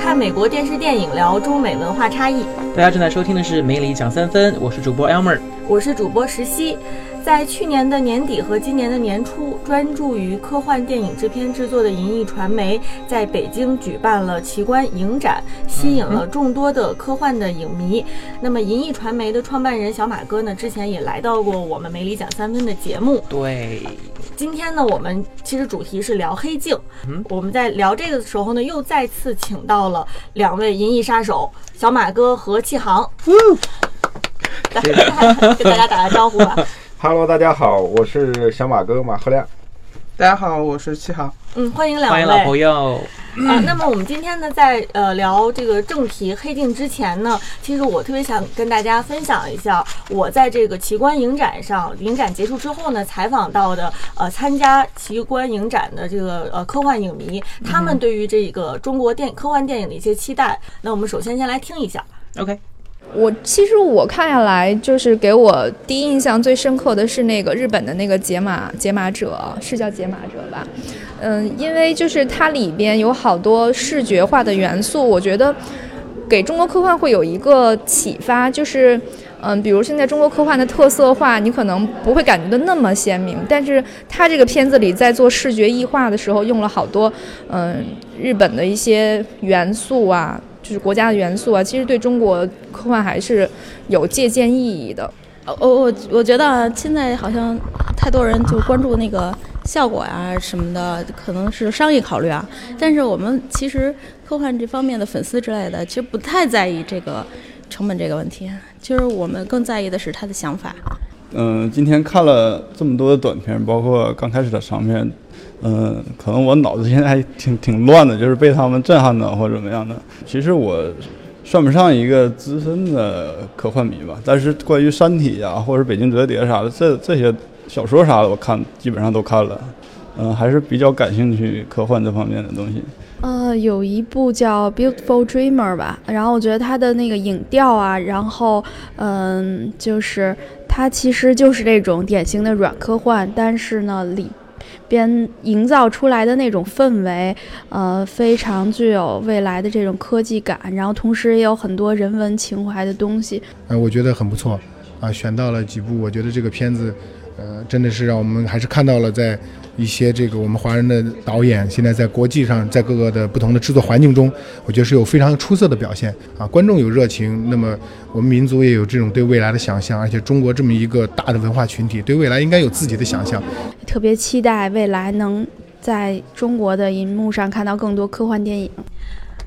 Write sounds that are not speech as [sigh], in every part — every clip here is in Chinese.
看美国电视电影，聊中美文化差异。大家正在收听的是《美里讲三分》，我是主播 Elmer，我是主播石溪。在去年的年底和今年的年初，专注于科幻电影制片制作的银翼传媒在北京举办了奇观影展，吸引了众多的科幻的影迷。那么，银翼传媒的创办人小马哥呢，之前也来到过我们《梅里讲三分》的节目。对，今天呢，我们其实主题是聊黑镜。嗯，我们在聊这个的时候呢，又再次请到了两位银翼杀手小马哥和气航。来，[laughs] 跟大家打个招呼吧。Hello，大家好，我是小马哥马赫亮。大家好，我是七号。嗯，欢迎两位，欢迎老朋友。啊，那么我们今天呢，在呃聊这个正题《黑镜》之前呢，其实我特别想跟大家分享一下，我在这个奇观影展上，影展结束之后呢，采访到的呃参加奇观影展的这个呃科幻影迷，他们对于这个中国电科幻电影的一些期待。那我们首先先来听一下。OK。我其实我看下来，就是给我第一印象最深刻的是那个日本的那个解码解码者，是叫解码者吧？嗯，因为就是它里边有好多视觉化的元素，我觉得给中国科幻会有一个启发，就是嗯，比如现在中国科幻的特色化，你可能不会感觉的那么鲜明，但是它这个片子里在做视觉异化的时候，用了好多嗯日本的一些元素啊。就是国家的元素啊，其实对中国科幻还是有借鉴意义的。我我我觉得现在好像太多人就关注那个效果啊什么的，可能是商业考虑啊。但是我们其实科幻这方面的粉丝之类的，其实不太在意这个成本这个问题。其实我们更在意的是他的想法。嗯，今天看了这么多的短片，包括刚开始的长片。嗯，可能我脑子现在还挺挺乱的，就是被他们震撼的或者怎么样的。其实我算不上一个资深的科幻迷吧，但是关于《三体》呀，或者《北京折叠》啥的，这这些小说啥的，我看基本上都看了。嗯，还是比较感兴趣科幻这方面的东西。呃，有一部叫《Beautiful Dreamer》吧，然后我觉得它的那个影调啊，然后嗯，就是它其实就是这种典型的软科幻，但是呢里。边营造出来的那种氛围，呃，非常具有未来的这种科技感，然后同时也有很多人文情怀的东西。呃，我觉得很不错，啊，选到了几部，我觉得这个片子，呃，真的是让我们还是看到了在。一些这个我们华人的导演现在在国际上，在各个的不同的制作环境中，我觉得是有非常出色的表现啊！观众有热情，那么我们民族也有这种对未来的想象，而且中国这么一个大的文化群体，对未来应该有自己的想象。特别期待未来能在中国的银幕上看到更多科幻电影。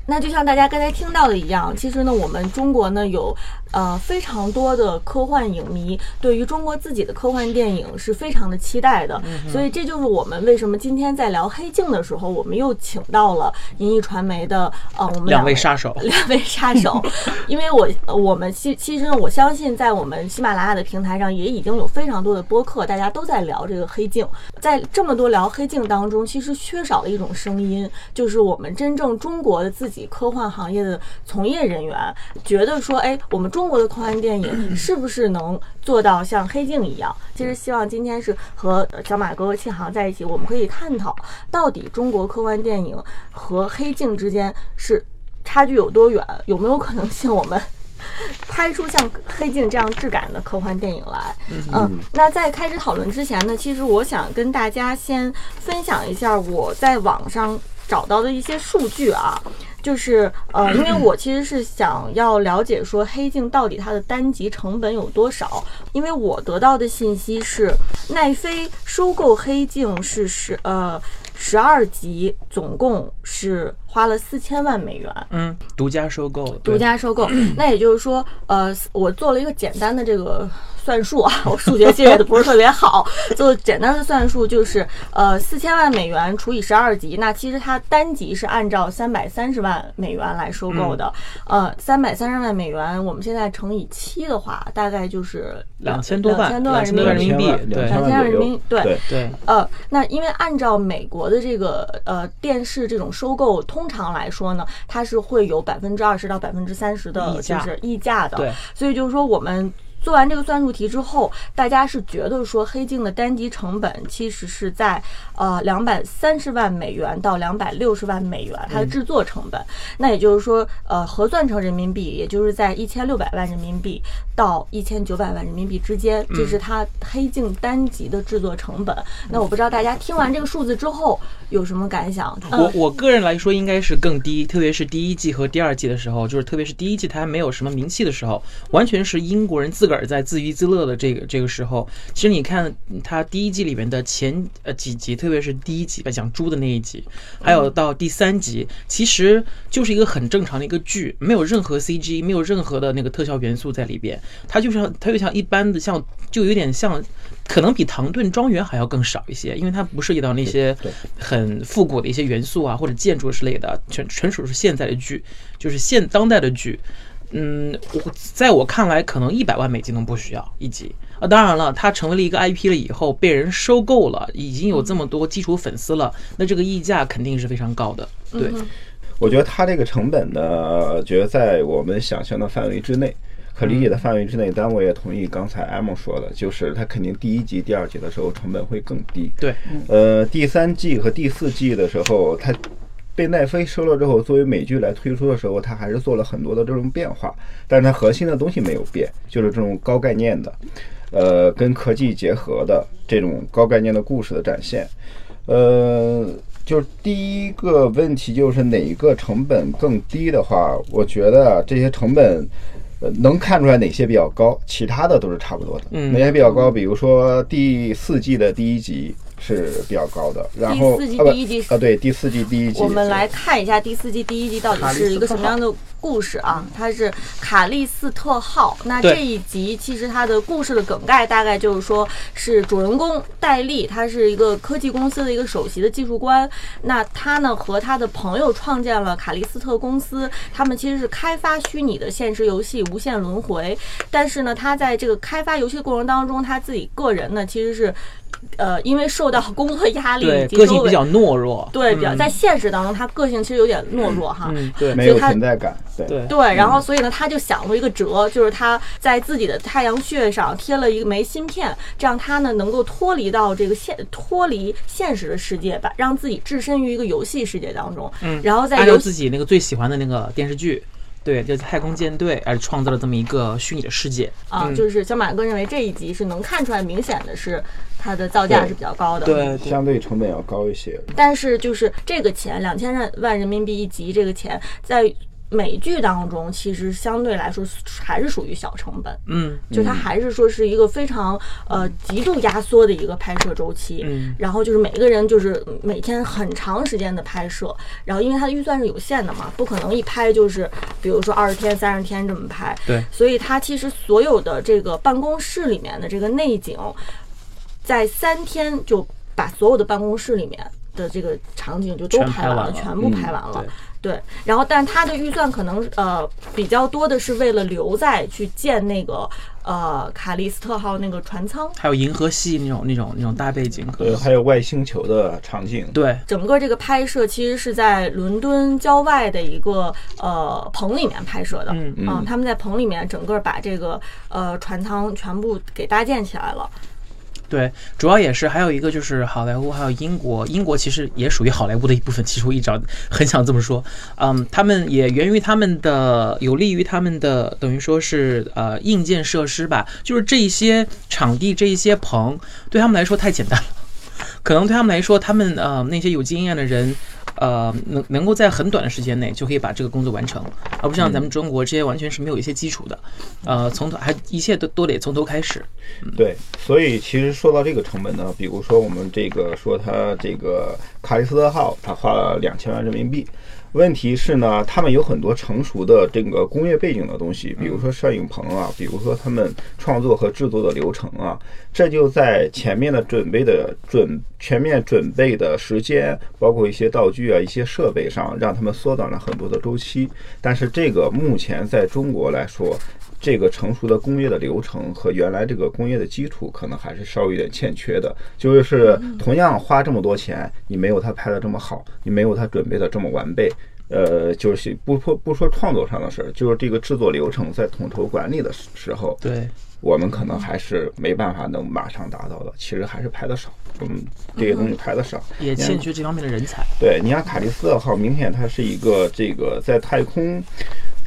那就像大家刚才听到的一样，其实呢，我们中国呢有。呃，非常多的科幻影迷对于中国自己的科幻电影是非常的期待的，所以这就是我们为什么今天在聊《黑镜》的时候，我们又请到了银翼传媒的呃，我们两位杀手，两位杀手，[laughs] [laughs] 因为我我们其其实我相信在我们喜马拉雅的平台上也已经有非常多的播客，大家都在聊这个《黑镜》。在这么多聊《黑镜》当中，其实缺少了一种声音，就是我们真正中国的自己科幻行业的从业人员觉得说，哎，我们中。中国的科幻电影是不是能做到像《黑镜》一样？其实希望今天是和小马哥和庆航在一起，我们可以探讨到底中国科幻电影和《黑镜》之间是差距有多远？有没有可能性我们 [laughs] 拍出像《黑镜》这样质感的科幻电影来？嗯，那在开始讨论之前呢，其实我想跟大家先分享一下我在网上找到的一些数据啊。就是呃，[clears throat] 因为我其实是想要了解说《黑镜》到底它的单集成本有多少，因为我得到的信息是奈飞收购《黑镜》是十呃十二集，总共是花了四千万美元。嗯，独家收购，独家收购。[clears throat] 那也就是说，呃，我做了一个简单的这个。[laughs] 算术啊，[laughs] 我数学记的不是特别好，[laughs] 做简单的算术就是，呃，四千万美元除以十二级，那其实它单级是按照三百三十万美元来收购的，呃，三百三十万美元，我们现在乘以七的话，大概就是两千多万，两千多万人民币，两千万人民币，对。对，呃，那因为按照美国的这个呃电视这种收购，通常来说呢，它是会有百分之二十到百分之三十的就是溢价的，对，所以就是说我们。做完这个算术题之后，大家是觉得说黑镜的单集成本其实是在呃两百三十万美元到两百六十万美元，它的制作成本。那也就是说，呃，核算成人民币，也就是在一千六百万人民币到一千九百万人民币之间，这是它黑镜单集的制作成本。那我不知道大家听完这个数字之后有什么感想？我我个人来说应该是更低，特别是第一季和第二季的时候，就是特别是第一季它还没有什么名气的时候，完全是英国人自个儿在自娱自乐的这个这个时候。其实你看它第一季里面的前呃几集，特别是第一集吧讲猪的那一集，还有到第三集，其实就是一个很正常的一个剧，没有任何 CG，没有任何的那个特效元素在里边，它就像它就像一般的像，就有点像。可能比《唐顿庄园》还要更少一些，因为它不涉及到那些很复古的一些元素啊，或者建筑之类的，纯纯属是现在的剧，就是现当代的剧。嗯，我在我看来，可能一百万美金都不需要一集啊。当然了，它成为了一个 IP 了以后，被人收购了，已经有这么多基础粉丝了，那这个溢价肯定是非常高的。对，我觉得它这个成本呢，觉得在我们想象的范围之内。可理解的范围之内，但我也同意刚才 M 说的，就是它肯定第一集、第二集的时候成本会更低。对，呃，第三季和第四季的时候，它被奈飞收了之后，作为美剧来推出的时候，它还是做了很多的这种变化，但是它核心的东西没有变，就是这种高概念的，呃，跟科技结合的这种高概念的故事的展现。呃，就是第一个问题就是哪一个成本更低的话，我觉得这些成本。呃能看出来哪些比较高，其他的都是差不多的。嗯哪些比较高？比如说第四季的第一集。是比较高的，然后第四季第一季啊，对，第四季第一集，我们来看一下第四季第一集到底是一个什么样的故事啊？它是卡利斯特号。那这一集其实它的故事的梗概大概就是说，是主人公戴利，他是一个科技公司的一个首席的技术官。那他呢和他的朋友创建了卡利斯特公司，他们其实是开发虚拟的现实游戏《无限轮回》。但是呢，他在这个开发游戏的过程当中，他自己个人呢其实是。呃，因为受到工作压力，对个性比较懦弱，对，比较在现实当中，他个性其实有点懦弱哈，对，没有存在感，对。对，然后所以呢，他就想出一个辙，就是他在自己的太阳穴上贴了一个枚芯片，这样他呢能够脱离到这个现脱离现实的世界吧，让自己置身于一个游戏世界当中，嗯，然后再按照自己那个最喜欢的那个电视剧。对，就太空舰队而创造了这么一个虚拟的世界啊，就是小马哥认为这一集是能看出来，明显的是它的造价是比较高的，对，相对成本要高一些。但是就是这个钱，两千万万人民币一集，这个钱在。美剧当中，其实相对来说还是属于小成本，嗯，就它还是说是一个非常呃极度压缩的一个拍摄周期，嗯，然后就是每个人就是每天很长时间的拍摄，然后因为它的预算是有限的嘛，不可能一拍就是比如说二十天、三十天这么拍，对，所以它其实所有的这个办公室里面的这个内景，在三天就把所有的办公室里面的这个场景就都拍完了，全部拍完了。对，然后，但他的预算可能呃比较多的是为了留在去建那个呃卡利斯特号那个船舱，还有银河系那种那种那种大背景，对，还有外星球的场景，对，整个这个拍摄其实是在伦敦郊外的一个呃棚里面拍摄的，嗯嗯，他们在棚里面整个把这个呃船舱全部给搭建起来了。对，主要也是还有一个就是好莱坞，还有英国，英国其实也属于好莱坞的一部分。其实我一直很想这么说，嗯，他们也源于他们的有利于他们的等于说是呃硬件设施吧，就是这些场地这一些棚对他们来说太简单了，可能对他们来说，他们呃那些有经验的人。呃，能能够在很短的时间内就可以把这个工作完成，而不像咱们中国这些完全是没有一些基础的，呃，从头还一切都都得从头开始。对，所以其实说到这个成本呢，比如说我们这个说他这个卡利斯特号，他花了两千万人民币。问题是呢，他们有很多成熟的这个工业背景的东西，比如说摄影棚啊，比如说他们创作和制作的流程啊，这就在前面的准备的准全面准备的时间，包括一些道具啊、一些设备上，让他们缩短了很多的周期。但是这个目前在中国来说，这个成熟的工业的流程和原来这个工业的基础，可能还是稍微有点欠缺的。就是同样花这么多钱，你没有他拍的这么好，你没有他准备的这么完备。呃，就是不说不说创作上的事儿，就是这个制作流程在统筹管理的时候，对，我们可能还是没办法能马上达到的。其实还是拍的少，嗯，这些东西拍的少，也欠缺这方面的人才。对，你像卡利斯二号，明显它是一个这个在太空。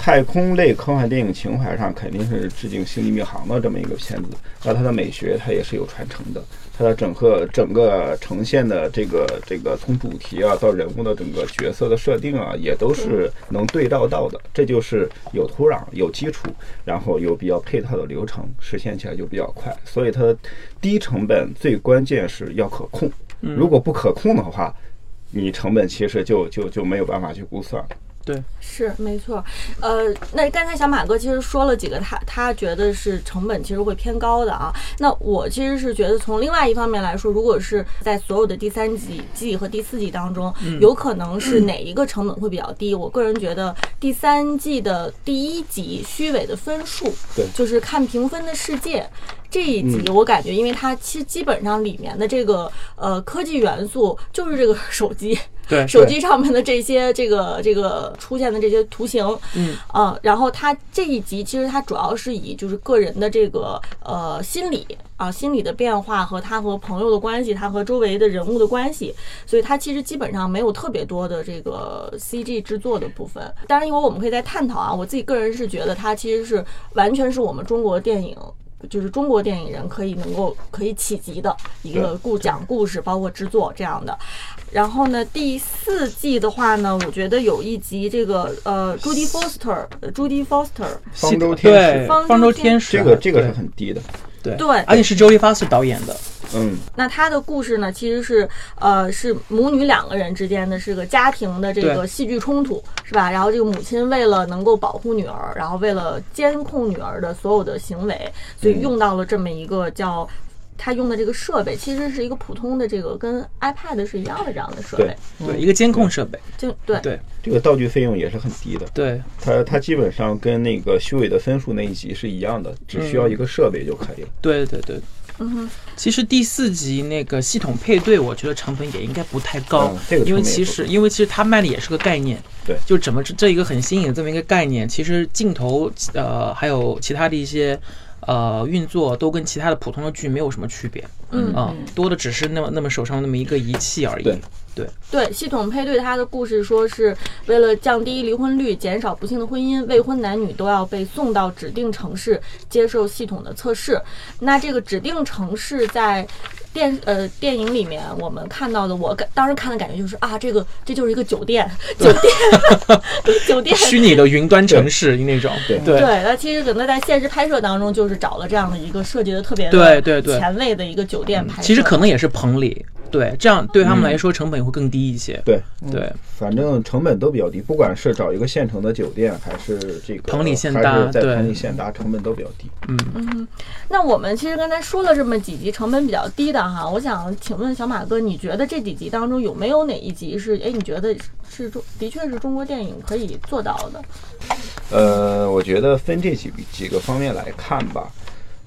太空类科幻电影情怀上肯定是致敬《星际迷航》的这么一个片子，那它的美学它也是有传承的，它的整个整个呈现的这个这个从主题啊到人物的整个角色的设定啊，也都是能对照到的。这就是有土壤、有基础，然后有比较配套的流程，实现起来就比较快。所以它低成本，最关键是要可控。如果不可控的话，你成本其实就就就没有办法去估算。对，是没错。呃，那刚才小马哥其实说了几个，他他觉得是成本其实会偏高的啊。那我其实是觉得从另外一方面来说，如果是在所有的第三季季和第四季当中，有可能是哪一个成本会比较低？我个人觉得第三季的第一集虚伪的分数，对，就是看评分的世界。这一集我感觉，因为它其实基本上里面的这个呃科技元素就是这个手机，[laughs] 对手机上面的这些这个这个出现的这些图形，嗯啊，然后它这一集其实它主要是以就是个人的这个呃心理啊心理的变化和他和朋友的关系，他和周围的人物的关系，所以它其实基本上没有特别多的这个 CG 制作的部分。当然，一会儿我们可以再探讨啊。我自己个人是觉得它其实是完全是我们中国电影。就是中国电影人可以能够可以企及的一个故讲故事，包括制作这样的。然后呢，第四季的话呢，我觉得有一集这个呃，，Judy · Foster，Judy · Foster，方舟天对使，方舟天使，这个这个是很低的，对。对。而且是 Jodie Foster 导演的，嗯，那他的故事呢，其实是呃是母女两个人之间的是个家庭的这个戏剧冲突，是吧？然后这个母亲为了能够保护女儿，然后为了监控女儿的所有的行为，所以用到了这么一个叫。他用的这个设备其实是一个普通的这个跟 iPad 是一样的这样的设备，对，一个监控设备，就对对这个道具费用也是很低的。对，它它基本上跟那个虚伪的分数那一集是一样的，只需要一个设备就可以了。对对对。嗯哼，其实第四集那个系统配对，我觉得成本也应该不太高，嗯这个因为其实因为其实它卖的也是个概念，对就怎么这这一个很新颖的这么一个概念，其实镜头呃还有其他的一些呃运作都跟其他的普通的剧没有什么区别，嗯。啊、多的只是那么那么手上那么一个仪器而已，对对对，系统配对它的故事说是为了降低离婚率、减少不幸的婚姻，未婚男女都要被送到指定城市接受系统的测试。那这个指定城市在电呃电影里面我们看到的，我感当时看的感觉就是啊，这个这就是一个酒店，酒店，[laughs] 酒店。虚拟的云端城市那种，对对对，那其实可能在现实拍摄当中，就是找了这样的一个设计的特别对对对前卫的一个酒店拍摄。其实可能也是棚里，对，这样对他们来说成本也会更低一些，对。对，反正成本都比较低，不管是找一个现成的酒店，还是这个棚里现还搭对。在棚里现搭，成本都比较低。嗯。嗯。那我们其实刚才说了这么几集成本比较低的哈，我想请问小马哥，你觉得这几集当中有没有哪一集是哎你觉得是中的确是中国电影可以做到的？呃，我觉得分这几几个方面来看吧。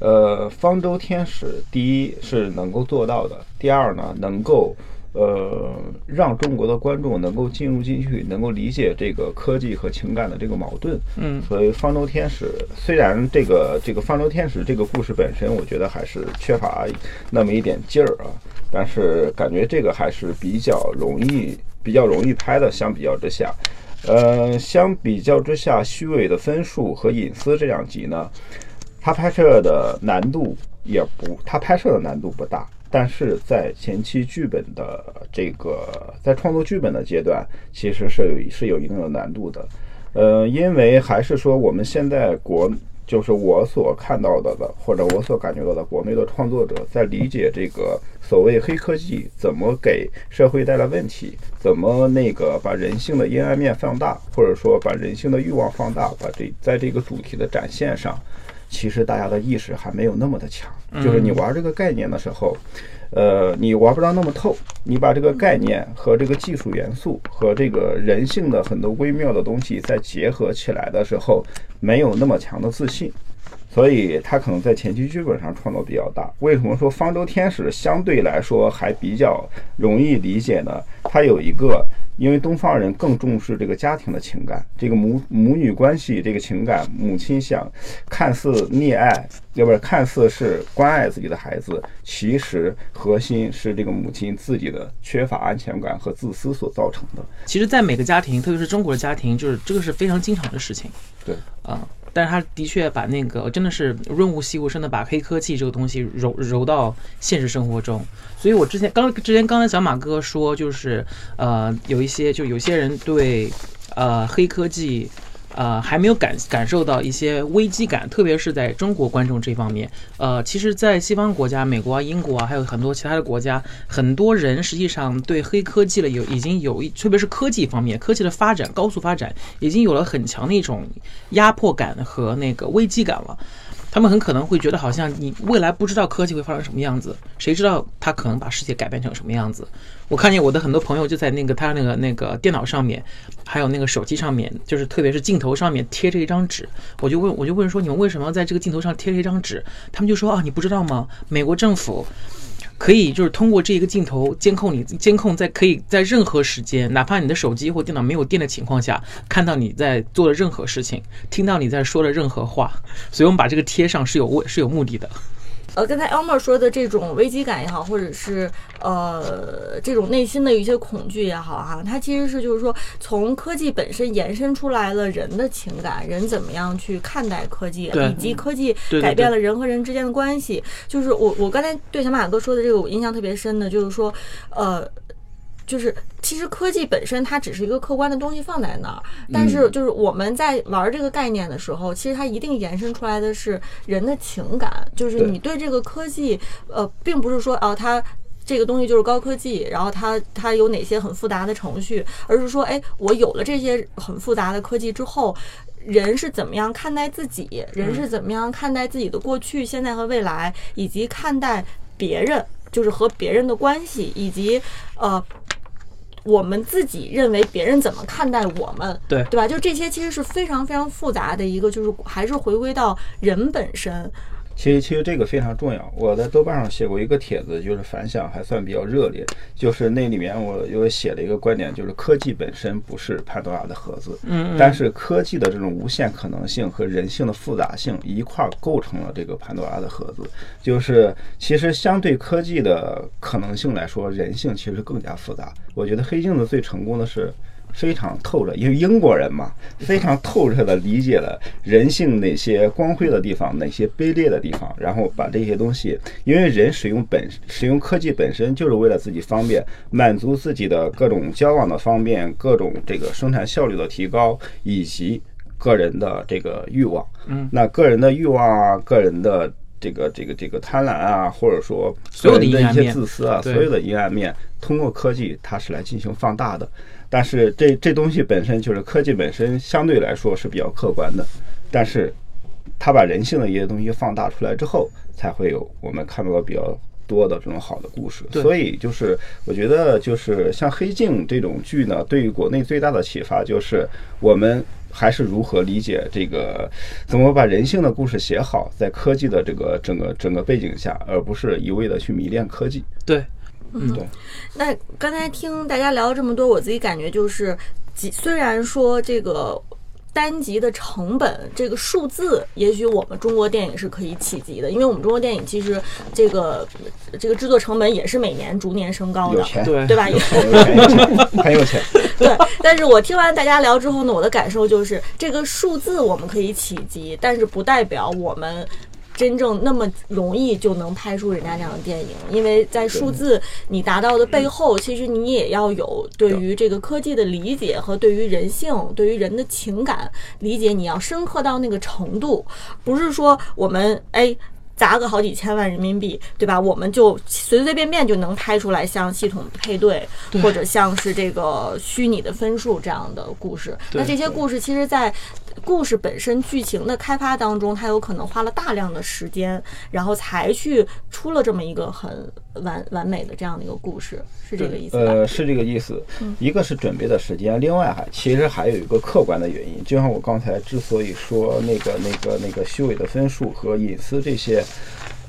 呃，方舟天使第一是能够做到的，第二呢，能够呃让中国的观众能够进入进去，能够理解这个科技和情感的这个矛盾。嗯所以方舟天使虽然这个这个方舟天使这个故事本身，我觉得还是缺乏那么一点劲儿啊，但是感觉这个还是比较容易比较容易拍的，相比较之下。呃，相比较之下，虚伪的分数和隐私这两集呢，它拍摄的难度也不，它拍摄的难度不大，但是在前期剧本的这个在创作剧本的阶段，其实是有是有一定的难度的。呃，因为还是说我们现在国就是我所看到的的，或者我所感觉到的，国内的创作者在理解这个所谓黑科技怎么给社会带来问题，怎么那个把人性的阴暗面放大，或者说把人性的欲望放大，把这在这个主题的展现上，其实大家的意识还没有那么的强。就是你玩这个概念的时候，呃，你玩不到那么透，你把这个概念和这个技术元素和这个人性的很多微妙的东西再结合起来的时候，没有那么强的自信。所以他可能在前期剧本上创作比较大。为什么说方舟天使相对来说还比较容易理解呢？它有一个，因为东方人更重视这个家庭的情感，这个母母女关系这个情感，母亲想看似溺爱，要不然看似是关爱自己的孩子，其实核心是这个母亲自己的缺乏安全感和自私所造成的。其实，在每个家庭，特别是中国的家庭，就是这个是非常经常的事情。对，啊、但是他的确把那个真的是润物细无声的把黑科技这个东西揉揉到现实生活中。所以我之前刚之前刚才小马哥说，就是呃有一些就有些人对呃黑科技。呃，还没有感感受到一些危机感，特别是在中国观众这方面。呃，其实，在西方国家，美国啊、英国啊，还有很多其他的国家，很多人实际上对黑科技了有已经有一，特别是科技方面，科技的发展高速发展，已经有了很强的一种压迫感和那个危机感了。他们很可能会觉得，好像你未来不知道科技会发生什么样子，谁知道他可能把世界改变成什么样子？我看见我的很多朋友就在那个他那个那个电脑上面，还有那个手机上面，就是特别是镜头上面贴着一张纸，我就问我就问说，你们为什么要在这个镜头上贴着一张纸？他们就说啊，你不知道吗？美国政府。可以就是通过这一个镜头监控你，监控在可以在任何时间，哪怕你的手机或电脑没有电的情况下，看到你在做的任何事情，听到你在说的任何话，所以我们把这个贴上是有为是有目的的。呃，刚才 Elmer 说的这种危机感也好，或者是呃这种内心的一些恐惧也好哈，它其实是就是说从科技本身延伸出来了人的情感，人怎么样去看待科技，以及科技改变了人和人之间的关系。就是我我刚才对小马哥说的这个，我印象特别深的，就是说呃。就是其实科技本身它只是一个客观的东西放在那儿，但是就是我们在玩这个概念的时候，其实它一定延伸出来的是人的情感，就是你对这个科技，呃，并不是说哦它。这个东西就是高科技，然后它它有哪些很复杂的程序，而是说，哎，我有了这些很复杂的科技之后，人是怎么样看待自己，人是怎么样看待自己的过去、现在和未来，以及看待别人，就是和别人的关系，以及呃。我们自己认为别人怎么看待我们，对对吧？就这些其实是非常非常复杂的一个，就是还是回归到人本身。其实，其实这个非常重要。我在豆瓣上写过一个帖子，就是反响还算比较热烈。就是那里面我又写了一个观点，就是科技本身不是潘多拉的盒子，嗯但是科技的这种无限可能性和人性的复杂性一块儿构成了这个潘多拉的盒子。就是其实相对科技的可能性来说，人性其实更加复杂。我觉得黑镜子最成功的是。非常透彻，因为英国人嘛，[laughs] 非常透彻的理解了人性哪些光辉的地方，哪些卑劣的地方，然后把这些东西，因为人使用本使用科技本身就是为了自己方便，满足自己的各种交往的方便，各种这个生产效率的提高，以及个人的这个欲望。嗯，那个人的欲望啊，个人的这个这个这个贪婪啊，或者说所有的一些自私啊，所有的阴暗面，通过科技它是来进行放大的。但是这这东西本身就是科技本身相对来说是比较客观的，但是它把人性的一些东西放大出来之后，才会有我们看到的比较多的这种好的故事。所以就是我觉得就是像《黑镜》这种剧呢，对于国内最大的启发就是我们。还是如何理解这个，怎么把人性的故事写好，在科技的这个整个整个背景下，而不是一味的去迷恋科技。对，嗯，对。那刚才听大家聊了这么多，我自己感觉就是，几虽然说这个。单集的成本这个数字，也许我们中国电影是可以企及的，因为我们中国电影其实这个这个制作成本也是每年逐年升高的，有钱，对对吧？很有钱，有钱 [laughs] 很有钱。对，但是我听完大家聊之后呢，我的感受就是，这个数字我们可以企及，但是不代表我们。真正那么容易就能拍出人家那样的电影，因为在数字你达到的背后，其实你也要有对于这个科技的理解和对于人性、对于人的情感理解，你要深刻到那个程度，不是说我们哎。砸个好几千万人民币，对吧？我们就随随便便就能拍出来像系统配对，或者像是这个虚拟的分数这样的故事。那这些故事其实，在故事本身剧情的开发当中，它有可能花了大量的时间，然后才去出了这么一个很完完美的这样的一个故事，是这个意思吧？呃，是这个意思。一个是准备的时间，另外还其实还有一个客观的原因。就像我刚才之所以说那个那个那个虚伪的分数和隐私这些，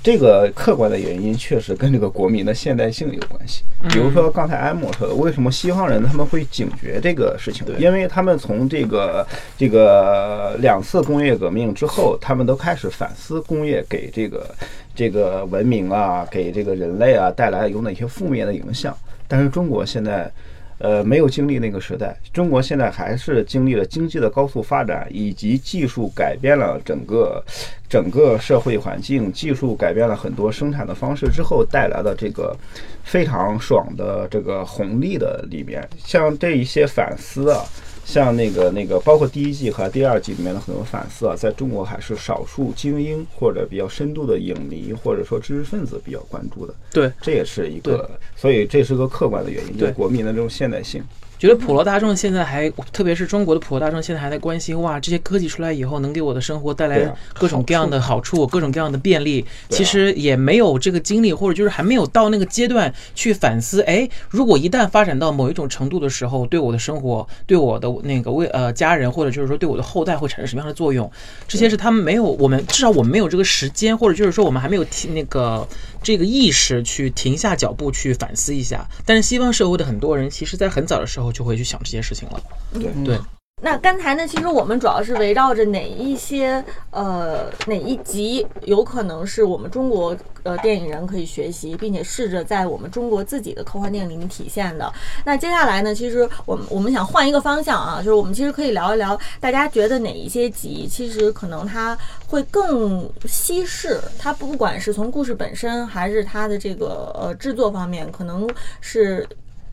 这个客观的原因确实跟这个国民的现代性有关系。比如说刚才安莫说的，为什么西方人他们会警觉这个事情？因为他们从这个这个两次工业革命之后，他们都开始反思工业给这个这个文明啊，给这个人类啊带来有哪些负面的影响。但是中国现在。呃，没有经历那个时代，中国现在还是经历了经济的高速发展，以及技术改变了整个整个社会环境，技术改变了很多生产的方式之后带来的这个非常爽的这个红利的里面，像这一些反思啊。像那个那个，包括第一季和第二季里面的很多反思啊，在中国还是少数精英或者比较深度的影迷或者说知识分子比较关注的。对，这也是一个，所以这是个客观的原因，对国民的这种现代性。觉得普罗大众现在还，特别是中国的普罗大众现在还在关心，哇，这些科技出来以后能给我的生活带来各种各样的好处，各种各样的便利。其实也没有这个精力，或者就是还没有到那个阶段去反思，哎，如果一旦发展到某一种程度的时候，对我的生活，对我的那个为呃家人，或者就是说对我的后代会产生什么样的作用？这些是他们没有，我们至少我们没有这个时间，或者就是说我们还没有提那个这个意识去停下脚步去反思一下。但是西方社会的很多人，其实在很早的时候。就会去想这些事情了。对对。那刚才呢，其实我们主要是围绕着哪一些呃哪一集有可能是我们中国呃电影人可以学习，并且试着在我们中国自己的科幻电影里面体现的。那接下来呢，其实我们我们想换一个方向啊，就是我们其实可以聊一聊，大家觉得哪一些集其实可能它会更稀释，它不管是从故事本身还是它的这个呃制作方面，可能是。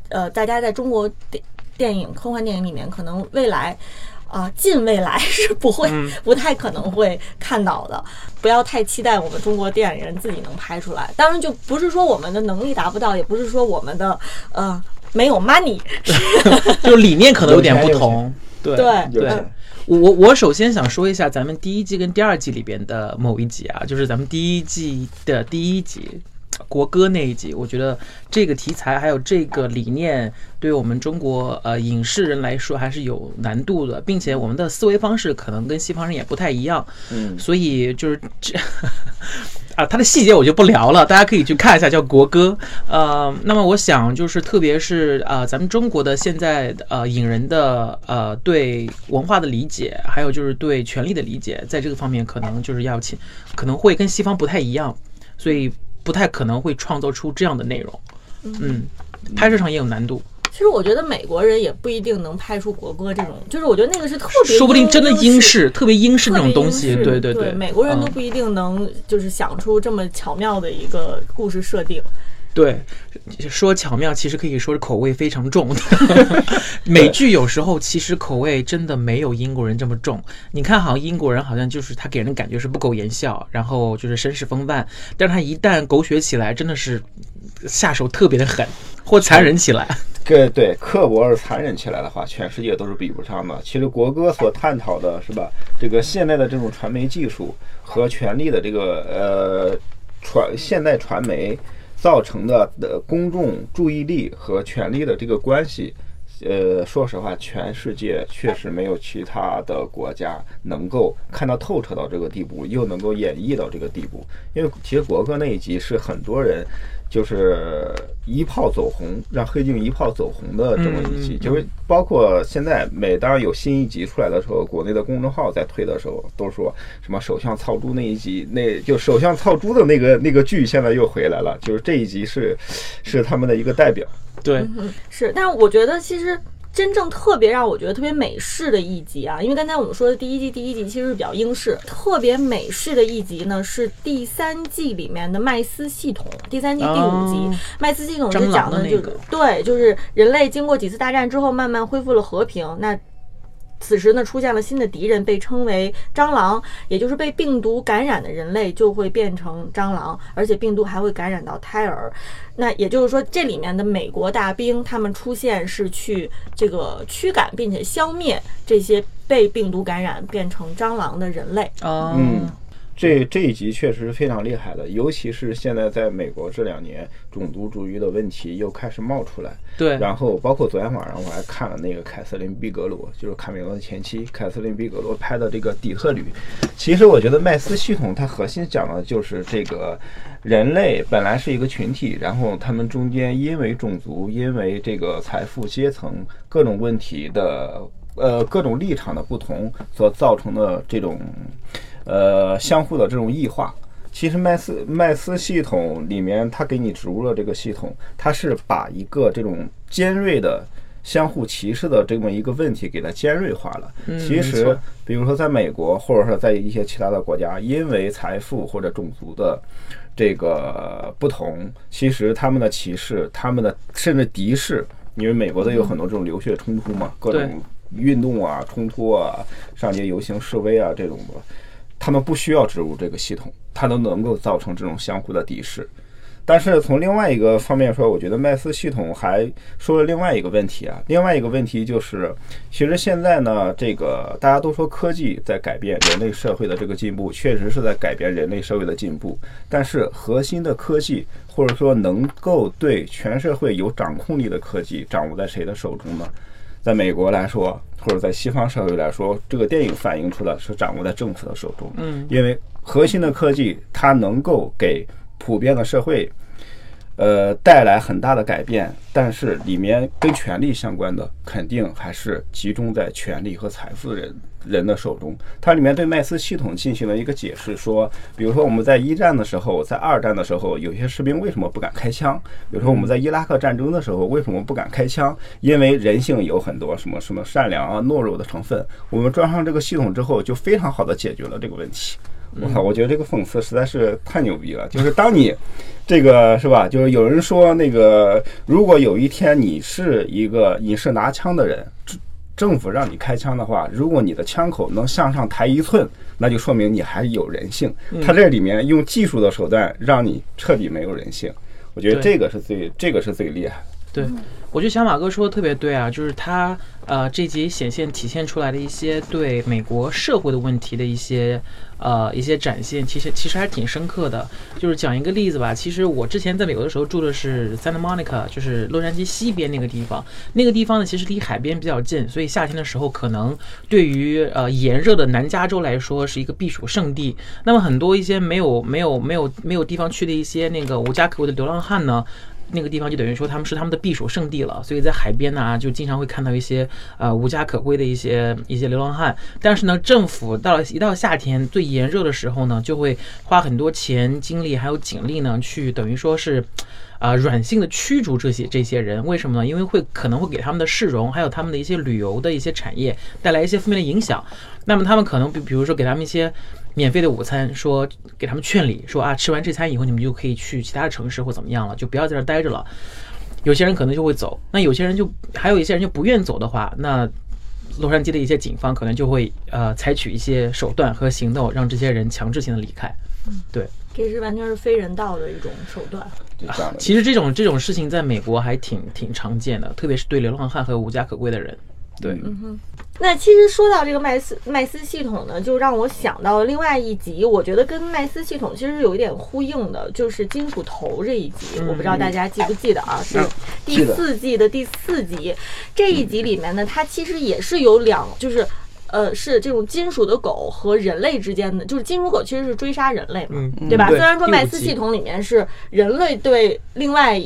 呃，大家在中国电电影、科幻电影里面，可能未来啊，近未来是不会、不太可能会看到的。不要太期待我们中国电影人自己能拍出来。当然，就不是说我们的能力达不到，也不是说我们的呃没有 money，[laughs] 就理念可能有点不同。对对对，我我首先想说一下咱们第一季跟第二季里边的某一集啊，就是咱们第一季的第一集。国歌那一集，我觉得这个题材还有这个理念，对我们中国呃影视人来说还是有难度的，并且我们的思维方式可能跟西方人也不太一样。嗯，所以就是这 [laughs] 啊，它的细节我就不聊了，大家可以去看一下叫国歌。呃，那么我想就是特别是呃咱们中国的现在呃影人的呃对文化的理解，还有就是对权力的理解，在这个方面可能就是要请可能会跟西方不太一样，所以。不太可能会创造出这样的内容，嗯，拍摄上也有难度。其实我觉得美国人也不一定能拍出国歌这种，就是我觉得那个是特别，说不定真的英式，特别英式那种东西，对对对，美国人都不一定能就是想出这么巧妙的一个故事设定。对，说巧妙，其实可以说是口味非常重。[laughs] 美剧有时候其实口味真的没有英国人这么重。你看，好像英国人好像就是他给人的感觉是不苟言笑，然后就是绅士风范，但是他一旦狗血起来，真的是下手特别的狠 [laughs] 或残忍起来。对对，刻薄而残忍起来的话，全世界都是比不上的。其实国歌所探讨的是吧，这个现代的这种传媒技术和权力的这个呃传现代传媒。造成的的公众注意力和权力的这个关系，呃，说实话，全世界确实没有其他的国家能够看到透彻到这个地步，又能够演绎到这个地步。因为其实国歌那一集是很多人。就是一炮走红，让黑镜一炮走红的这么一集，就是包括现在每当有新一集出来的时候，国内的公众号在推的时候，都说什么首相操猪那一集，那就首相操猪的那个那个剧现在又回来了，就是这一集是是他们的一个代表。对，是，但是我觉得其实。真正特别让我觉得特别美式的一集啊，因为刚才我们说的第一季第一集其实是比较英式，特别美式的一集呢是第三季里面的麦斯系统，第三季第五集，麦斯系统是讲的就是对，就是人类经过几次大战之后慢慢恢复了和平，那此时呢，出现了新的敌人，被称为蟑螂，也就是被病毒感染的人类就会变成蟑螂，而且病毒还会感染到胎儿。那也就是说，这里面的美国大兵他们出现是去这个驱赶并且消灭这些被病毒感染变成蟑螂的人类。哦，嗯，这这一集确实是非常厉害的，尤其是现在在美国这两年，种族主义的问题又开始冒出来。对，然后包括昨天晚上我还看了那个凯瑟琳·毕格罗，就是卡梅隆的前妻凯瑟琳·毕格罗拍的这个《底特律》。其实我觉得麦斯系统它核心讲的就是这个人类本来是一个群体，然后他们中间因为种族、因为这个财富阶层各种问题的呃各种立场的不同所造成的这种呃相互的这种异化。其实麦斯麦斯系统里面，它给你植入了这个系统，它是把一个这种尖锐的相互歧视的这么一个问题给它尖锐化了。嗯其实，比如说在美国，或者说在一些其他的国家，因为财富或者种族的这个不同，其实他们的歧视、他们的甚至敌视，因为美国的有很多这种流血冲突嘛，各种运动啊、冲突啊、上街游行示威啊这种的，他们不需要植入这个系统，它都能够造成这种相互的敌视。但是从另外一个方面说，我觉得麦斯系统还说了另外一个问题啊，另外一个问题就是，其实现在呢，这个大家都说科技在改变人类社会的这个进步，确实是在改变人类社会的进步。但是核心的科技，或者说能够对全社会有掌控力的科技，掌握在谁的手中呢？在美国来说，或者在西方社会来说，这个电影反映出来是掌握在政府的手中。嗯，因为核心的科技它能够给普遍的社会，呃，带来很大的改变，但是里面跟权力相关的，肯定还是集中在权力和财富人人的手中。它里面对麦斯系统进行了一个解释，说，比如说我们在一战的时候，在二战的时候，有些士兵为什么不敢开枪？比如说我们在伊拉克战争的时候，为什么不敢开枪？因为人性有很多什么什么善良啊、懦弱的成分。我们装上这个系统之后，就非常好的解决了这个问题。我操，我觉得这个讽刺实在是太牛逼了。就是当你这个是吧？就是有人说那个，如果有一天你是一个你是拿枪的人，政政府让你开枪的话，如果你的枪口能向上抬一寸，那就说明你还有人性。它这里面用技术的手段让你彻底没有人性，我觉得这个是最这个是最厉害的。对，我觉得小马哥说的特别对啊，就是他呃这集显现体现出来的一些对美国社会的问题的一些呃一些展现，其实其实还挺深刻的。就是讲一个例子吧，其实我之前在美国的时候住的是 Santa Monica，就是洛杉矶西边那个地方，那个地方呢其实离海边比较近，所以夏天的时候可能对于呃炎热的南加州来说是一个避暑胜地。那么很多一些没有没有没有没有地方去的一些那个无家可归的流浪汉呢。那个地方就等于说他们是他们的避暑胜地了，所以在海边呢、就经常会看到一些呃无家可归的一些一些流浪汉。但是呢，政府到了一到夏天最炎热的时候呢，就会花很多钱、精力还有警力呢，去等于说是。啊、软性的驱逐这些这些人，为什么呢？因为会可能会给他们的市容，还有他们的一些旅游的一些产业带来一些负面的影响。那么他们可能比比如说给他们一些免费的午餐，说给他们劝礼，说啊吃完这餐以后你们就可以去其他的城市或怎么样了，就不要在这儿待着了。有些人可能就会走，那有些人就还有一些人就不愿走的话，那洛杉矶的一些警方可能就会呃采取一些手段和行动，让这些人强制性的离开。对，这是完全是非人道的一种手段。其实这种这种事情在美国还挺挺常见的，特别是对流浪汉和无家可归的人。对，嗯哼那其实说到这个麦斯麦斯系统呢，就让我想到另外一集，我觉得跟麦斯系统其实是有一点呼应的，就是金属头这一集，我不知道大家记不记得啊？是第四季的第四集，这一集里面呢，它其实也是有两，就是。呃，是这种金属的狗和人类之间的，就是金属狗其实是追杀人类嘛，嗯对吧？对虽然说麦斯系统里面是人类对另外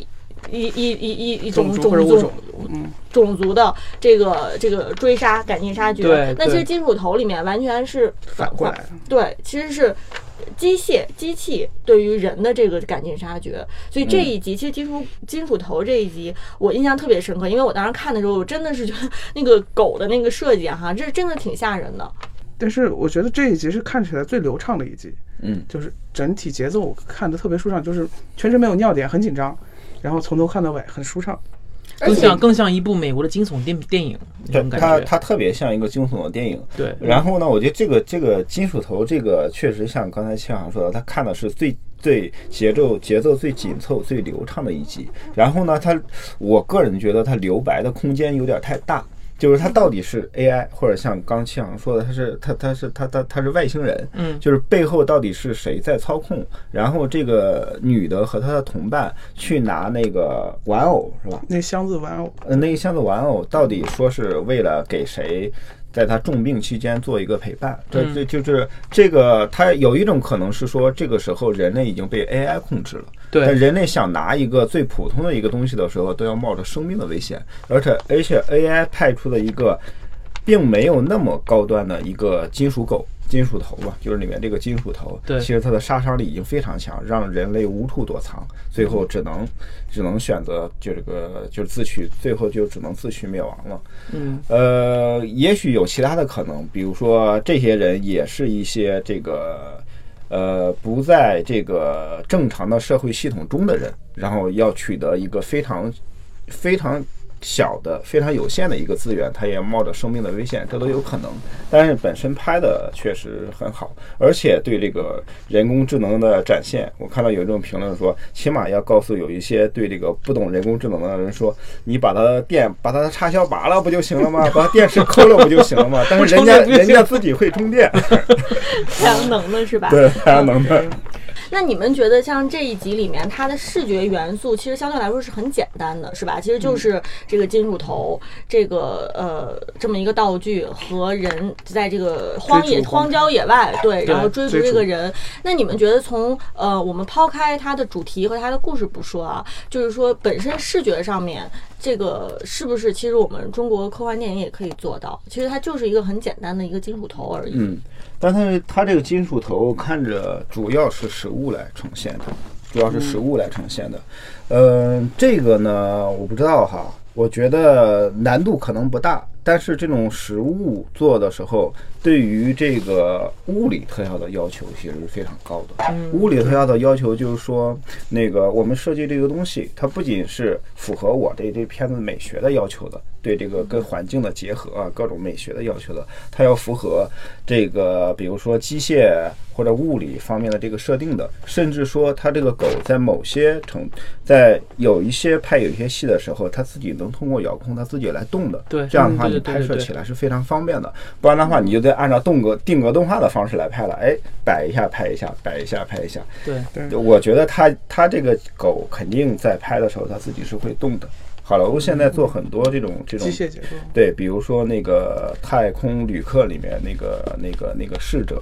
一一一一一一种种族种族或者物种，嗯，种族的这个这个追杀、赶尽杀绝。对那其实金属头里面完全是反反过来，对，其实是机械机器对于人的这个赶尽杀绝。所以这一集，其实金属金属头这一集，我印象特别深刻，因为我当时看的时候，我真的是觉得 [laughs] 那个狗的那个设计啊哈，这真的挺吓人的。但是我觉得这一集是看起来最流畅的一集，嗯，就是整体节奏看的特别舒畅，就是全程没有尿点，很紧张，然后从头看到尾很舒畅。更像更像一部美国的惊悚电电影对。它它特别像一个惊悚的电影。对，然后呢，我觉得这个这个金属头这个确实像刚才谢航说的，他看的是最最节奏节奏最紧凑、最流畅的一集。然后呢，他我个人觉得他留白的空间有点太大。就是它到底是 AI，或者像刚七阳说的，它是它它是它它它是外星人，嗯就是背后到底是谁在操控？然后这个女的和她的同伴去拿那个玩偶是吧？那箱子玩偶，呃，那个箱子玩偶到底说是为了给谁，在他重病期间做一个陪伴？这嗯这就是这个，他有一种可能是说，这个时候人类已经被 AI 控制了。但对，人类想拿一个最普通的一个东西的时候，都要冒着生命的危险，而且而且 AI 派出的一个并没有那么高端的一个金属狗。金属头吧，就是里面这个金属头，对其实它的杀伤力已经非常强，让人类无处躲藏，最后只能只能选择就这个就是自取，最后就只能自取灭亡了。嗯，呃，也许有其他的可能，比如说这些人也是一些这个呃不在这个正常的社会系统中的人，然后要取得一个非常非常小的、非常有限的一个资源，他也冒着生命的危险，这都有可能。但是本身拍的确实很好，而且对这个人工智能的展现，我看到有一种评论说，起码要告诉有一些对这个不懂人工智能的人说，你把它电把它的插销拔了不就行了吗？把电池抠了不就行了吗？但是人家人家自己会充电，太阳能的是吧？对太阳能的。那你们觉得像这一集里面，它的视觉元素其实相对来说是很简单的，是吧？其实就是这个金属头，这个呃这么一个道具和人在这个荒野荒郊野外，对，然后追逐这个人。那你们觉得从呃我们抛开它的主题和它的故事不说啊，就是说本身视觉上面。这个是不是其实我们中国科幻电影也可以做到？其实它就是一个很简单的一个金属头而已。嗯，但它它这个金属头看着主要是实物来呈现的，主要是实物来呈现的。嗯，这个呢，我不知道哈，我觉得难度可能不大，但是这种实物做的时候，对于这个物理特效的要求其实是非常高的。物理特效的要求就是说，那个我们设计这个东西，它不仅是符合我对这片子美学的要求的，对这个跟环境的结合啊，各种美学的要求的，它要符合这个，比如说机械或者物理方面的这个设定的，甚至说它这个狗在某些程，在有一些拍有一些戏的时候，它自己能通过遥控它自己来动的。对这样的话拍摄起来是非常方便的。不然的话，你就得按照动格定格动画的方式来拍了。哎，摆一下拍一下，摆一下拍一下。对，我觉得它它这个狗肯定在拍的时候，它自己是会动的。好莱坞现在做很多这种这种机械结构。对，比如说那个《太空旅客》里面那个那个那个侍者，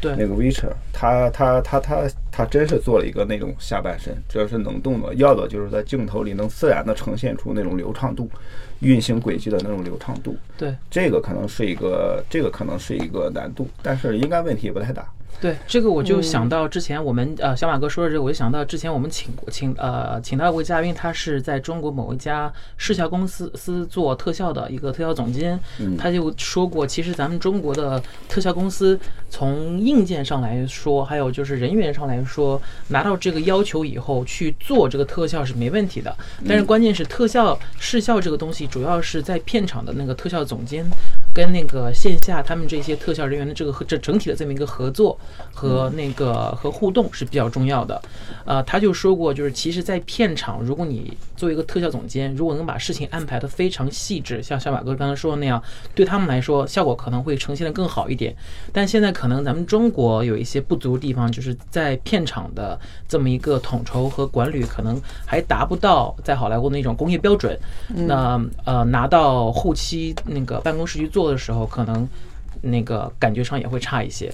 对那个 Witcher，他他他他他真是做了一个那种下半身，这是能动的，要的就是在镜头里能自然的呈现出那种流畅度，运行轨迹的那种流畅度。对，这个可能是一个这个可能是一个难度，但是应该问题也不太大。对，这个我就想到之前我们呃小马哥说的这个，我就想到之前我们请过请呃请到一位嘉宾，他是在中国某一家视效公司司做特效的一个特效总监，他就说过，其实咱们中国的特效公司从硬件上来说，还有就是人员上来说，拿到这个要求以后去做这个特效是没问题的，但是关键是特效视效这个东西，主要是在片场的那个特效总监跟那个线下他们这些特效人员的这个和这整体的这么一个合作和那个和互动是比较重要的。呃，他就说过，就是其实，在片场，如果你作为一个特效总监，如果能把事情安排的非常细致，像小马哥刚才说的那样，对他们来说效果可能会呈现的更好一点。但现在可能咱们中国有一些不足的地方，就是在片场的这么一个统筹和管理，可能还达不到在好莱坞那种工业标准。那呃，拿到后期那个办公室去做的时候，可能那个感觉上也会差一些，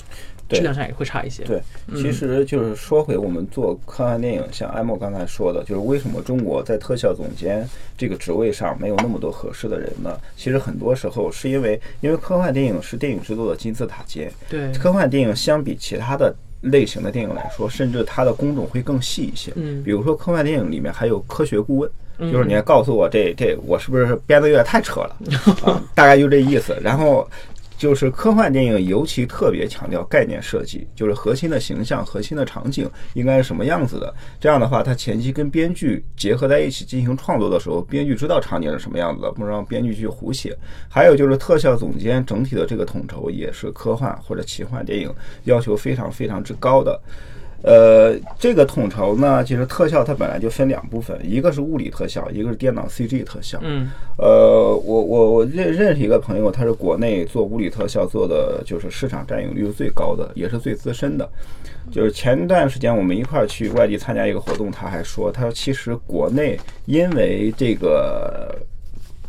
质量上也会差一些。对，其实就是说回我们做科幻电影，像艾莫刚才说的，就是为什么中国在特效总监这个职位上没有那么多合适的人呢？其实很多时候是因为，因为科幻电影是电影制作的金字塔尖，对科幻电影相比其他的类型的电影来说，甚至它的工种会更细一些。嗯比如说科幻电影里面还有科学顾问。就是你还告诉我这这我是不是编的有点太扯了？大概就这意思。然后就是科幻电影尤其特别强调概念设计，就是核心的形象、核心的场景应该是什么样子的。这样的话，它前期跟编剧结合在一起进行创作的时候，编剧知道场景是什么样子的，不让编剧去胡写。还有就是特效总监整体的这个统筹，也是科幻或者奇幻电影要求非常非常之高的。呃，这个统筹呢，其实特效它本来就分两部分，一个是物理特效，一个是电脑 CG 特效。嗯，呃，我我我认认识一个朋友，他是国内做物理特效做的，就是市场占有率最高的，也是最资深的。就是前段时间我们一块儿去外地参加一个活动，他还说，他说其实国内因为这个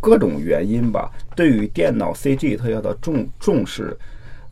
各种原因吧，对于电脑 CG 特效的重重视。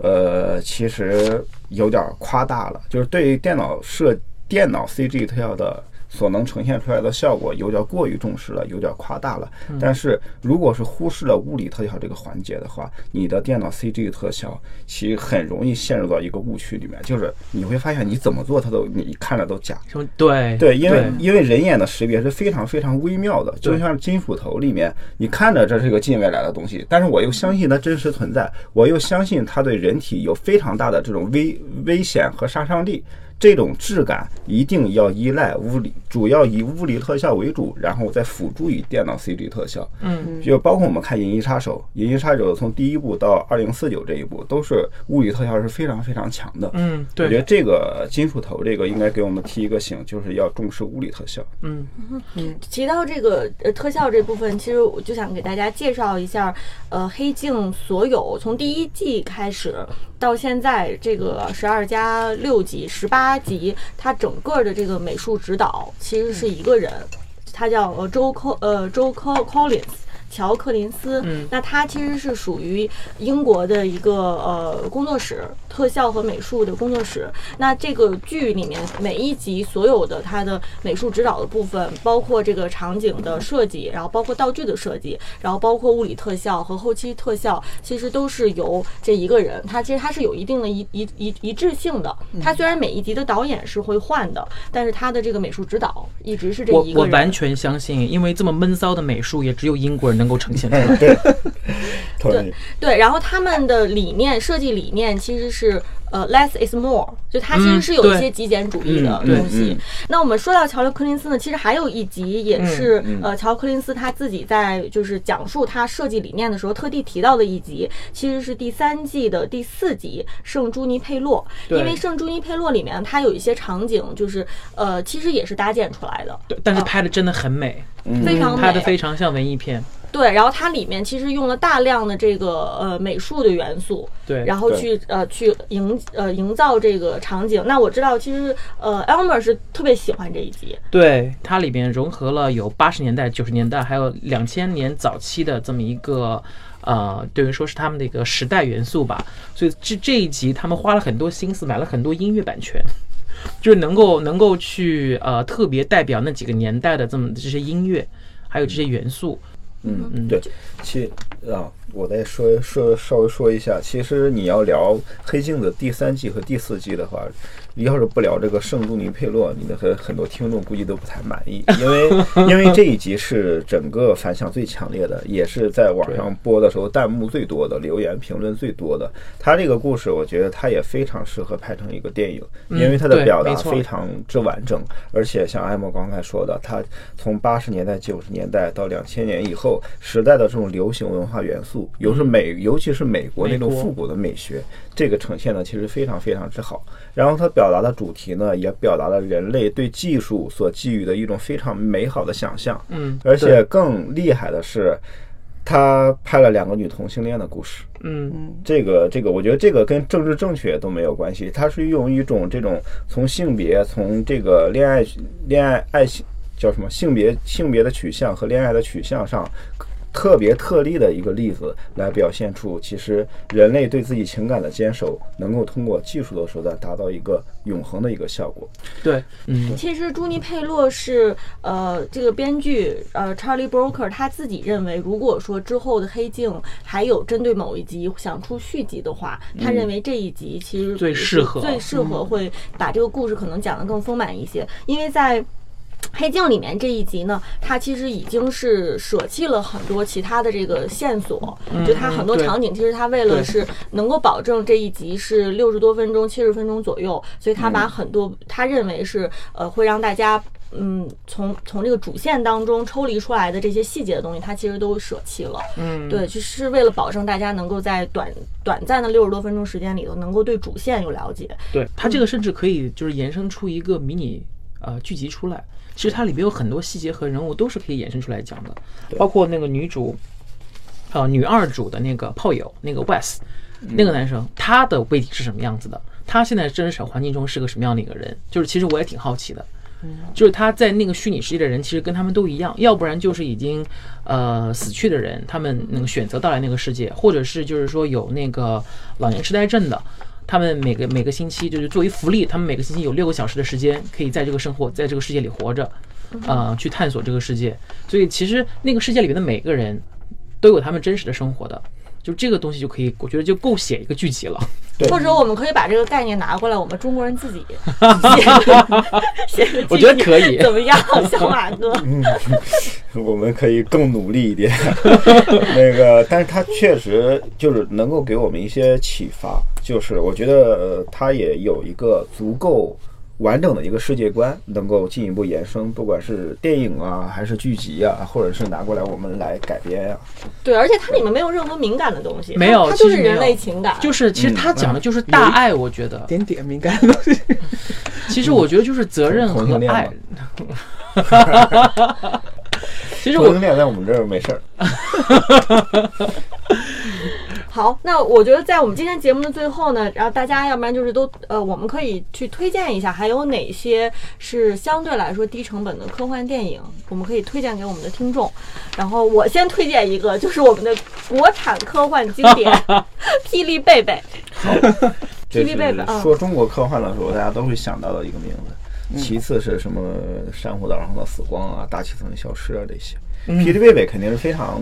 呃，其实有点夸大了，就是对于电脑设电脑 CG 特效的所能呈现出来的效果，有点过于重视了，有点夸大了。但是如果是忽视了物理特效这个环节的话，你的电脑 CG 特效其实很容易陷入到一个误区里面，就是你会发现你怎么做它都你看着都假。对对，因为因为人眼的识别是非常非常微妙的，就像金属头里面，你看着这是一个近未来的东西，但是我又相信它真实存在，我又相信它对人体有非常大的这种危危险和杀伤力。这种质感一定要依赖物理，主要以物理特效为主，然后再辅助于电脑 CG 特效。嗯，就包括我们看《银翼杀手》，《银翼杀手》从第一部到二零四九这一部，都是物理特效是非常非常强的。嗯，对，我觉得这个金属头这个应该给我们提一个醒，就是要重视物理特效。嗯嗯，提到这个呃特效这部分，其实我就想给大家介绍一下，呃，黑镜所有从第一季开始到现在这个十二加六集十八。集，他整个的这个美术指导其实是一个人，他叫呃周科呃周科 Collins。乔克林斯，那他其实是属于英国的一个呃工作室，特效和美术的工作室。那这个剧里面每一集所有的他的美术指导的部分，包括这个场景的设计，然后包括道具的设计，然后包括物理特效和后期特效，其实都是由这一个人。他其实他是有一定的一一一一致性的。他虽然每一集的导演是会换的，但是他的这个美术指导一直是这一个人。我我完全相信，因为这么闷骚的美术也只有英国人。能够呈现出来，对 [laughs] 对，然后他们的理念设计理念其实是。呃，less is more，就它其实是有一些极简主义的东西。那我们说到乔·柯林斯呢，其实还有一集也是呃，乔·柯林斯他自己在就是讲述他设计理念的时候特地提到的一集，其实是第三季的第四集《圣朱尼佩洛》。因为《圣朱尼佩洛》里面它有一些场景，就是呃，其实也是搭建出来的。对，但是拍的真的很美，非常拍的非常像文艺片。对，然后它里面其实用了大量的这个呃美术的元素，对，然后去呃去营呃营造这个场景。那我知道，其实呃，Elmer 是特别喜欢这一集，对，它里边融合了有八十年代、九十年代，还有两千年早期的这么一个呃，等于说是他们的一个时代元素吧。所以这这一集他们花了很多心思，买了很多音乐版权，就是能够能够去呃特别代表那几个年代的这么这些音乐，还有这些元素。嗯嗯，对，其啊，我再说说稍微说一下，其实你要聊《黑镜》的第三季和第四季的话。你要是不聊这个圣朱尼佩洛，你的很很多听众估计都不太满意，[laughs] 因为因为这一集是整个反响最强烈的，也是在网上播的时候弹幕最多的，留言评论最多的。他这个故事，我觉得他也非常适合拍成一个电影，因为他的表达非常之完整，而且像艾莫刚才说的，他从八十年代、九十年代到两千年以后时代的这种流行文化元素，尤是美，尤其是美国那种复古的美学，这个呈现的其实非常非常之好。然后它表。达的主题呢，也表达了人类对技术所寄予的一种非常美好的想象。嗯，而且更厉害的是，他拍了两个女同性恋的故事。嗯，这个这个，我觉得这个跟政治正确都没有关系，他是用一种这种从性别、从这个恋爱、恋爱爱情叫什么性别、性别的取向和恋爱的取向上。特别特例的一个例子，来表现出其实人类对自己情感的坚守，能够通过技术的手段达到一个永恒的一个效果。对，嗯，其实朱尼佩洛是呃这个编剧呃 Charlie Broker 他自己认为，如果说之后的黑镜还有针对某一集想出续集的话，他认为这一集其实最适合。最适合会把这个故事可能讲得更丰满一些，因为在。[tsk] 黑镜里面这一集呢，它其实已经是舍弃了很多其他的这个线索，就它很多场景，其实它为了是能够保证这一集是六十多分钟、七十分钟左右，所以它把很多他认为是呃会让大家。嗯，从从这个主线当中抽离出来的这些细节的东西，它其实都舍弃了。嗯，对，就是为了保证大家能够在短短暂的六十多分钟时间里头，能够对主线有了解。对，它这个甚至可以就是延伸出一个迷你呃剧集出来。其实它里边有很多细节和人物都是可以衍生出来讲的，包括那个女主，呃，女二主的那个炮友那个 Wes，那个男生他的背景是什么样子的？他现在真实环境中是个什么样的一个人？就是其实我也挺好奇的。就是他在那个虚拟世界的人，其实跟他们都一样，要不然就是已经呃死去的人，他们能选择到来那个世界，或者是就是说有那个老年痴呆症的，他们每个每个星期就是作为福利，他们每个星期有六个小时的时间可以在这个生活，在这个世界里活着，呃，去探索这个世界。所以其实那个世界里面的每个人都有他们真实的生活的，就这个东西就可以，我觉得就够写一个剧集了。对或者我们可以把这个概念拿过来，我们中国人自己 [laughs] 写写个我觉得可以 [laughs] 怎么样，小马哥？嗯 [laughs] 我们可以更努力一点。那个，但是他确实就是能够给我们一些启发，就是我觉得他也有一个足够完整的一个世界观，能够进一步延伸，不管是电影啊，还是剧集啊，或者是拿过来我们来改编啊。对，而且它里面没有任何敏感的东西，没有它就是人类情感，就是其实他讲的就是大爱，我觉得，点点敏感的东西。[laughs] 其实我觉得就是责任和爱。[laughs] 其实我同性恋在我们这儿没事儿。[laughs] 好，那我觉得在我们今天节目的最后呢，然后大家要不然就是都呃，我们可以去推荐一下，还有哪些是相对来说低成本的科幻电影，我们可以推荐给我们的听众。然后我先推荐一个，就是我们的国产科幻经典《霹雳贝贝》。霹雳贝贝啊说中国科幻的时候，大家都会想到的一个名字。其次是什么珊瑚岛上的死光啊、大气层的消失啊这些。霹雳贝贝肯定是非常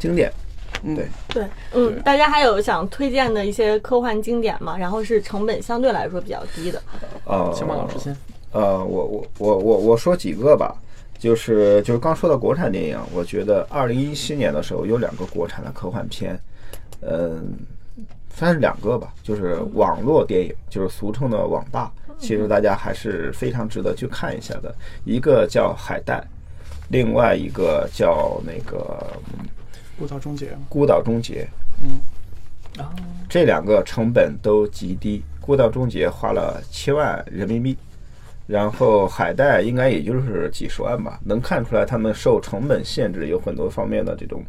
经典。对，对，嗯，大家还有想推荐的一些科幻经典吗？然后是成本相对来说比较低的。呃，小马老师先。呃，我我我我我说几个吧，就是就是刚说到国产电影，我觉得二零一七年的时候有两个国产的科幻片，嗯，算是两个吧，就是网络电影，就是俗称的网大，其实大家还是非常值得去看一下的。一个叫《海带》，另外一个叫那个嗯孤岛终结《孤岛终结》。嗯，这两个成本都极低，《孤岛终结》花了七万人民币，然后《海带》应该也就是几十万吧，能看出来他们受成本限制有很多方面的这种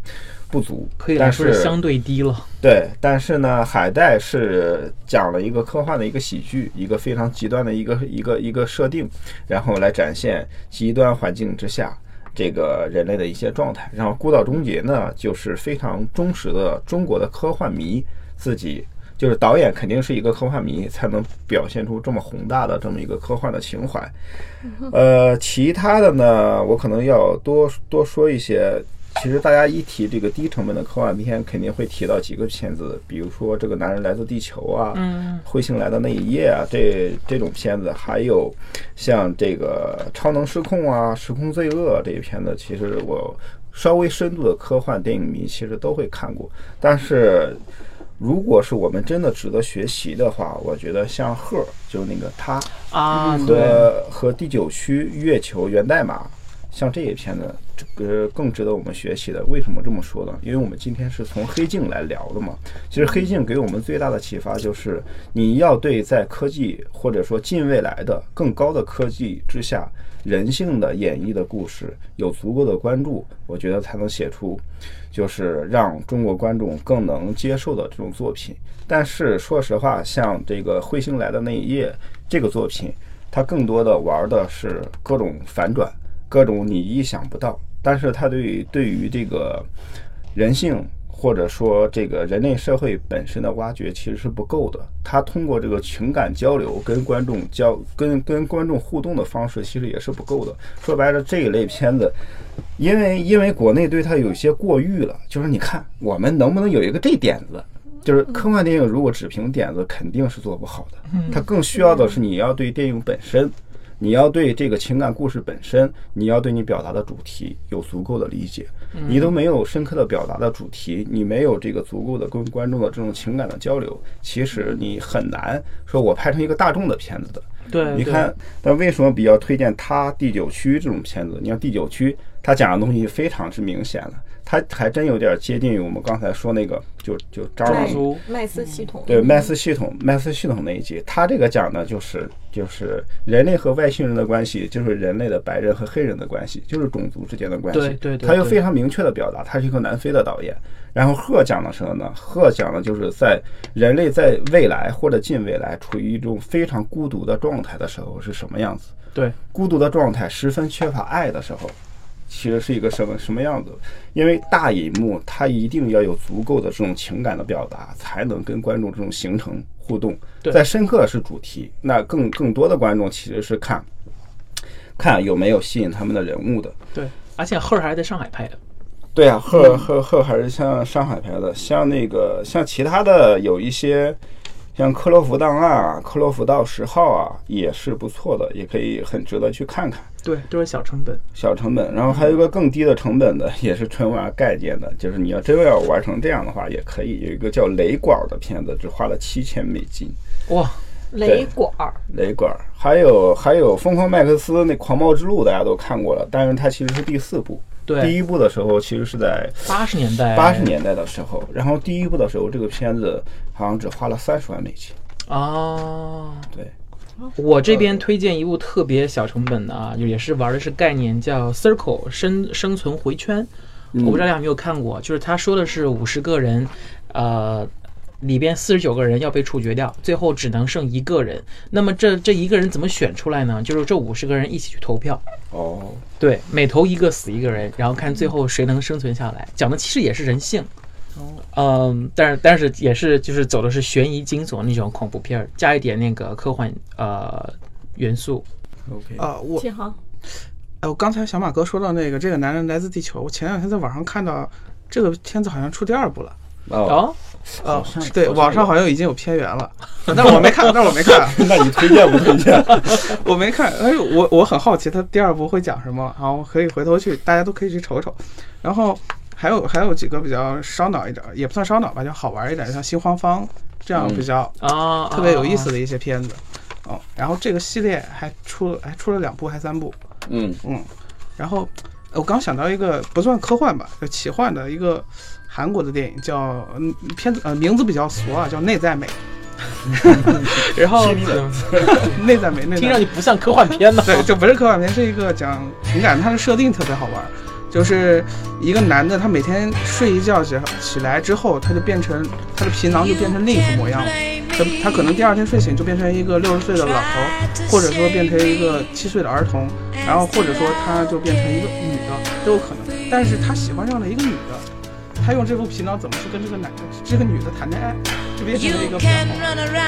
不足。可以来说是相对低了。对，但是呢，《海带》是讲了一个科幻的一个喜剧，一个非常极端的一个一个一个设定，然后来展现极端环境之下这个人类的一些状态。然后《孤岛终结》呢，就是非常忠实的中国的科幻迷自己。就是导演肯定是一个科幻迷，才能表现出这么宏大的这么一个科幻的情怀。呃，其他的呢，我可能要多多说一些。其实大家一提这个低成本的科幻片，肯定会提到几个片子，比如说《这个男人来自地球》啊，嗯，彗星来的那一夜啊，这这种片子，还有像这个《超能失控》啊，《时空罪恶》这些片子，其实我稍微深度的科幻电影迷其实都会看过，但是。如果是我们真的值得学习的话，我觉得像《赫》就是那个他啊，对，和和第九区月球源代码，像这一篇呢，这个更值得我们学习的。为什么这么说呢？因为我们今天是从黑镜来聊的嘛。其实黑镜给我们最大的启发就是，你要对在科技或者说近未来的更高的科技之下，人性的演绎的故事有足够的关注，我觉得才能写出。就是让中国观众更能接受的这种作品。但是说实话，像这个《彗星来的那一夜》这个作品，它更多的玩的是各种反转，各种你意想不到。但是它对于对于这个人性或者说这个人类社会本身的挖掘其实是不够的。它通过这个情感交流跟观众交跟跟观众互动的方式，其实也是不够的。说白了，这一类片子。因为因为国内对它有些过誉了，就是你看我们能不能有一个这点子？就是科幻电影如果只凭点子肯定是做不好的，它更需要的是你要对电影本身你要对这个情感故事本身，你要对你表达的主题有足够的理解。你都没有深刻的表达的主题，你没有这个足够的跟观众的这种情感的交流，其实你很难说我拍成一个大众的片子的。对，你看，但为什么比较推荐他第九区这种片子？你看第九区，他讲的东西非常之明显了，他还真有点接近于我们刚才说那个，就就张麦老族麦斯系统，对麦斯系统，麦斯系统那一集，他这个讲的就是就是人类和外星人的关系，就是人类的白人和黑人的关系，就是种族之间的关系。对对对他又非常明确的表达，他是一个南非的导演。然后贺讲的什么呢？贺讲的就是在人类在未来或者近未来处于一种非常孤独的状态的时候是什么样子。对，孤独的状态，十分缺乏爱的时候，其实是一个什么什么样子？因为大银幕它一定要有足够的这种情感的表达，才能跟观众这种形成互动。对再深刻的是主题，那更更多的观众其实是看看有没有吸引他们的人物的。对，而且赫尔还在上海拍的。对啊，赫赫赫还是像上海拍的，像那个像其他的有一些，像克洛弗档案啊、克洛弗道十号啊，也是不错的，也可以很值得去看看。对，都是小成本。小成本，然后还有一个更低的成本的，也是纯玩概念的，就是你要真要玩成这样的话，也可以。有一个叫雷管的片子，只花了七千美金。哇，雷管儿，雷管儿，还有还有《疯狂麦克斯》那《狂暴之路》，大家都看过了，但是它其实是第四部。对第，一部的时候其实是在八十年代，八十年代的时候，然后第一部的时候，这个片子好像只花了三十万美金。啊。对，我这边推荐一部特别小成本的啊，也是玩的是概念，叫 Circle 生生存回圈。嗯我不知道大家有没有看过，就是他说的是五十个人，呃，里边四十九个人要被处决掉，最后只能剩一个人。那么这这一个人怎么选出来呢？就是这五十个人一起去投票，哦，对，每投一个死一个人，然后看最后谁能生存下来。讲的其实也是人性。嗯，但是但是也是就是走的是悬疑惊悚那种恐怖片儿，加一点那个科幻呃元素。OK，啊，我七号，哎，我刚才小马哥说到那个这个男人来自地球，我前两天在网上看到这个片子好像出第二部了。哦，哦，哦好像，对，网上好像已经有片源了，[laughs] 但是我没看，但是我没看，[laughs] 那你推荐不推荐？[laughs] 我没看。哎，我我很好奇他第二部会讲什么，然后可以回头去，大家都可以去瞅瞅。然后还有还有几个比较烧脑一点，也不算烧脑吧，就好玩一点，像《新慌方》这样嗯比较啊，特别有意思的。一些片子。哦，然后这个系列还出了还出了两部还三部，嗯，嗯，然后呃我刚想到一个不算科幻吧，叫奇幻的一个韩国的电影叫嗯片子呃名字比较俗啊，叫《内在美 [laughs] 然后 [laughs] 内在美，内在美听上去不像科幻片呢。对，就不是科幻片，是一个讲情感，它的设定特别好玩，就是一个男的，他每天睡一觉起起来之后，他就变成他的皮囊就变成另一副模样了。他可能第二天睡醒就变成一个六十岁的老头，或者说变成一个七岁的儿童，然后或者说他就变成一个女的都有可能。但是他喜欢上了一个女的，他用这副皮囊怎么去跟这个男的这个女的谈恋爱，就变成了一个比较好玩儿。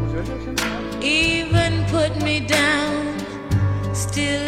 我觉得这个片子还 even put me down. Still